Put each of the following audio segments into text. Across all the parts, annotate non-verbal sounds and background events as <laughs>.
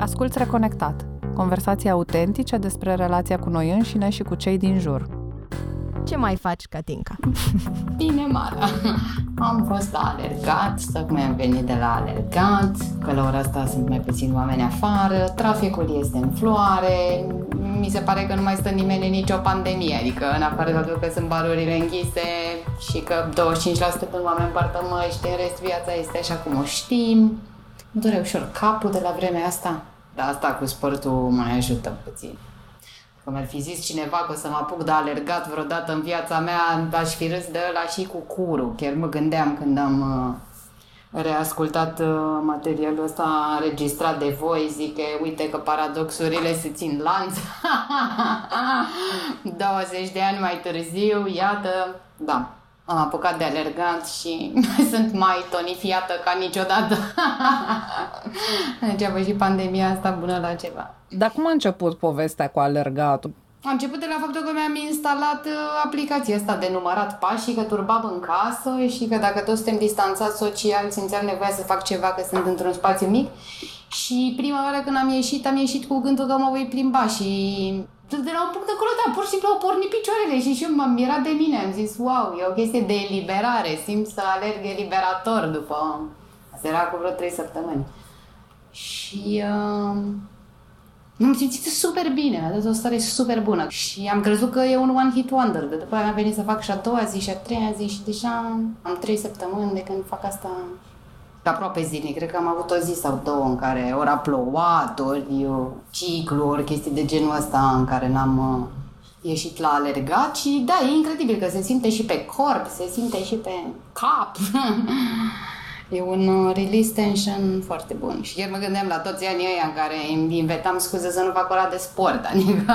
Asculți Reconectat, conversații autentice despre relația cu noi înșine și cu cei din jur. Ce mai faci, Catinca? <laughs> Bine, Mara. Am fost la alergat, tocmai am venit de la alergat, că la ora asta sunt mai puțini oameni afară, traficul este în floare, mi se pare că nu mai stă nimeni în nicio pandemie, adică în afară de că sunt barurile închise și că 25% din oameni poartă măști, în rest viața este așa cum o știm. Mă dore ușor capul de la vremea asta, dar asta cu sportul mai ajută puțin. Că mi-ar fi zis cineva că o să mă apuc de alergat vreodată în viața mea, aș fi râs de ăla și cu curul. Chiar mă gândeam când am uh, reascultat uh, materialul ăsta înregistrat de voi, zic că uite că paradoxurile se țin lanț. <laughs> 20 de ani mai târziu, iată, da, am apucat de alergat și <laughs> sunt mai tonifiată ca niciodată. <laughs> Degeaba și pandemia asta bună la ceva. Dar cum a început povestea cu alergatul? A început de la faptul că mi-am instalat uh, aplicația asta de numărat pașii, că turbam în casă și că dacă toți suntem distanțați social, simțeam nevoia să fac ceva, că sunt într-un spațiu mic. Și prima oară când am ieșit, am ieșit cu gândul că mă voi plimba și de la un punct acolo, da, pur și simplu au pornit picioarele și și eu m-am mirat de mine. Am zis, wow, e o chestie de eliberare, simt să alerg eliberator după... Asta era cu vreo trei săptămâni. Și uh, m-am simțit super bine, mi-a dat o stare super bună și am crezut că e un one-hit wonder. De după aia am venit să fac și a doua zi și a treia zi și deja am trei săptămâni de când fac asta aproape zilnic. Cred că am avut o zi sau două în care ori a plouat, ori ciclu, ori chestii de genul ăsta în care n-am uh, ieșit la alergat și da, e incredibil că se simte și pe corp, se simte și pe cap. <laughs> e un uh, release tension foarte bun. Și chiar mă gândeam la toți anii ăia în care îmi inventam scuze să nu fac ora de sport, <laughs> adică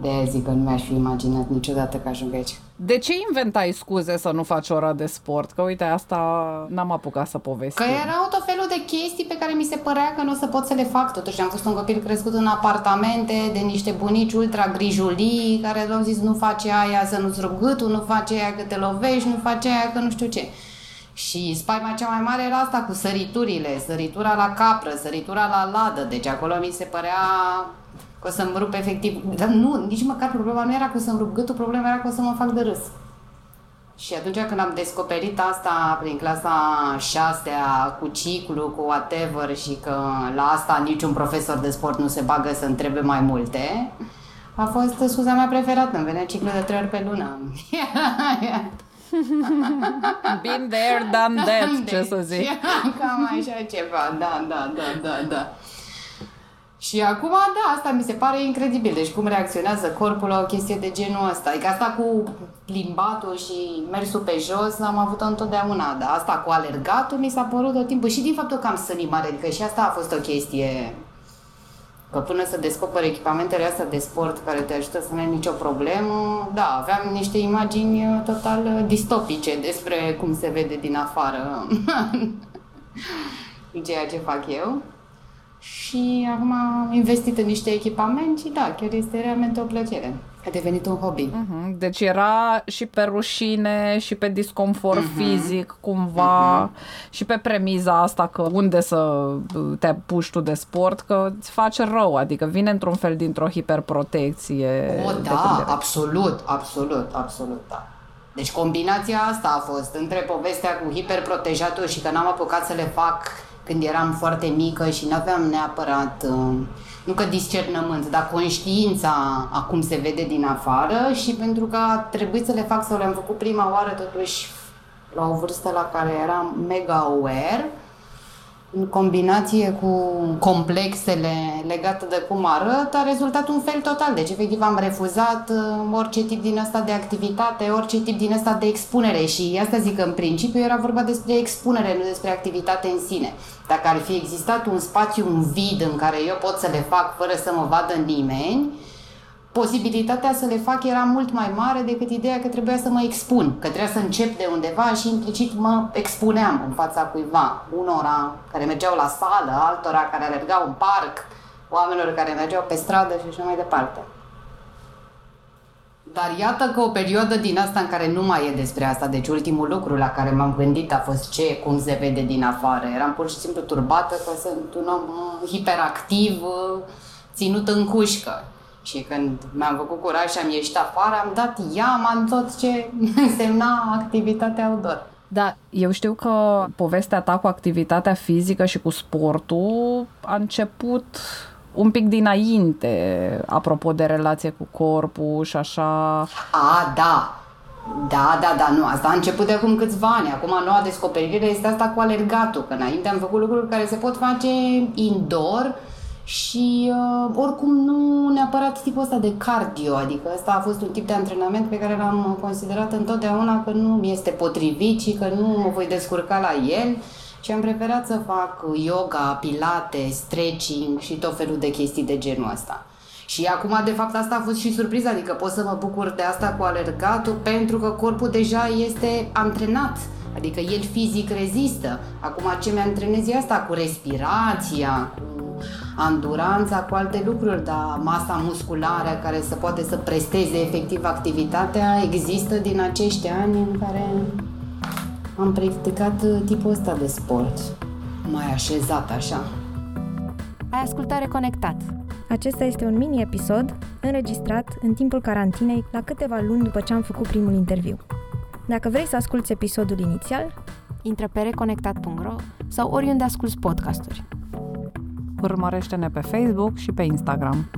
de zic că nu mi-aș fi imaginat niciodată că ajung aici. De ce inventai scuze să nu faci ora de sport? Că uite, asta n-am apucat să povestim. Că erau tot felul de chestii pe care mi se părea că nu o să pot să le fac. Totuși am fost un copil crescut în apartamente de niște bunici ultra grijulii care au zis nu face aia să nu-ți rup gâtul, nu face aia că te lovești, nu face aia că nu știu ce. Și spaima cea mai mare era asta cu săriturile, săritura la capră, săritura la ladă, deci acolo mi se părea că o să-mi rup efectiv... Dar nu, nici măcar problema nu era că o să-mi rup gâtul, problema era că o să mă fac de râs. Și atunci când am descoperit asta prin clasa 6 cu ciclu, cu whatever și că la asta niciun profesor de sport nu se bagă să întrebe mai multe, a fost scuza mea preferată. Îmi venea ciclu de trei ori pe lună. <laughs> Been there, done that, ce să zic. <laughs> Cam așa ceva, da, da, da, da, da. Și acum, da, asta mi se pare incredibil. Deci cum reacționează corpul la o chestie de genul ăsta. Adică asta cu plimbatul și mersul pe jos am avut-o întotdeauna, dar asta cu alergatul mi s-a părut tot timpul. Și din faptul că am sănit mare, adică și asta a fost o chestie că până să descoperi echipamentele astea de sport care te ajută să nu ai nicio problemă, da, aveam niște imagini total distopice despre cum se vede din afară <laughs> ceea ce fac eu și acum am investit în niște echipament și da, chiar este realmente o plăcere. A devenit un hobby. Uh-huh. Deci era și pe rușine și pe disconfort uh-huh. fizic cumva uh-huh. și pe premiza asta că unde să te apuci tu de sport că îți face rău, adică vine într-un fel dintr-o hiperprotecție. O, da, absolut, absolut, absolut, da. Deci combinația asta a fost între povestea cu hiperprotejatul și că n-am apucat să le fac când eram foarte mică și nu aveam neapărat, uh, nu că discernământ, dar conștiința a cum se vede din afară și pentru că a trebuit să le fac sau le-am făcut prima oară totuși la o vârstă la care eram mega aware, în combinație cu complexele legate de cum arăt, a rezultat un fel total. Deci, efectiv, am refuzat uh, orice tip din asta de activitate, orice tip din asta de expunere și asta zic că în principiu era vorba despre expunere, nu despre activitate în sine. Dacă ar fi existat un spațiu, un vid în care eu pot să le fac fără să mă vadă nimeni, posibilitatea să le fac era mult mai mare decât ideea că trebuia să mă expun, că trebuia să încep de undeva și implicit mă expuneam în fața cuiva, unora care mergeau la sală, altora care alergau în parc, oamenilor care mergeau pe stradă și așa mai departe. Dar iată că o perioadă din asta în care nu mai e despre asta, deci ultimul lucru la care m-am gândit a fost ce, cum se vede din afară. Eram pur și simplu turbată că sunt un om uh, hiperactiv, uh, ținut în cușcă. Și când mi-am făcut curaj și am ieșit afară, am dat iama în tot ce <laughs> însemna activitatea outdoor. Da, eu știu că povestea ta cu activitatea fizică și cu sportul a început un pic dinainte, apropo de relație cu corpul și așa. A, da, da, da, da, nu, asta a început de acum câțiva ani. Acum noua descoperire este asta cu alergatul, că înainte am făcut lucruri care se pot face indoor și uh, oricum nu neapărat tipul ăsta de cardio, adică ăsta a fost un tip de antrenament pe care l-am considerat întotdeauna că nu mi este potrivit și că nu mă voi descurca la el și am preferat să fac yoga, pilate, stretching și tot felul de chestii de genul ăsta. Și acum, de fapt, asta a fost și surpriza, adică pot să mă bucur de asta cu alergatul pentru că corpul deja este antrenat, adică el fizic rezistă. Acum ce mi-antrenez e asta cu respirația, cu anduranța, cu alte lucruri, dar masa musculară care să poate să presteze efectiv activitatea există din acești ani în care am practicat uh, tipul ăsta de sport, mai așezat așa. Ai ascultat Reconectat. Acesta este un mini-episod înregistrat în timpul carantinei la câteva luni după ce am făcut primul interviu. Dacă vrei să asculti episodul inițial, intră pe reconectat.ro sau oriunde asculti podcasturi. Urmărește-ne pe Facebook și pe Instagram.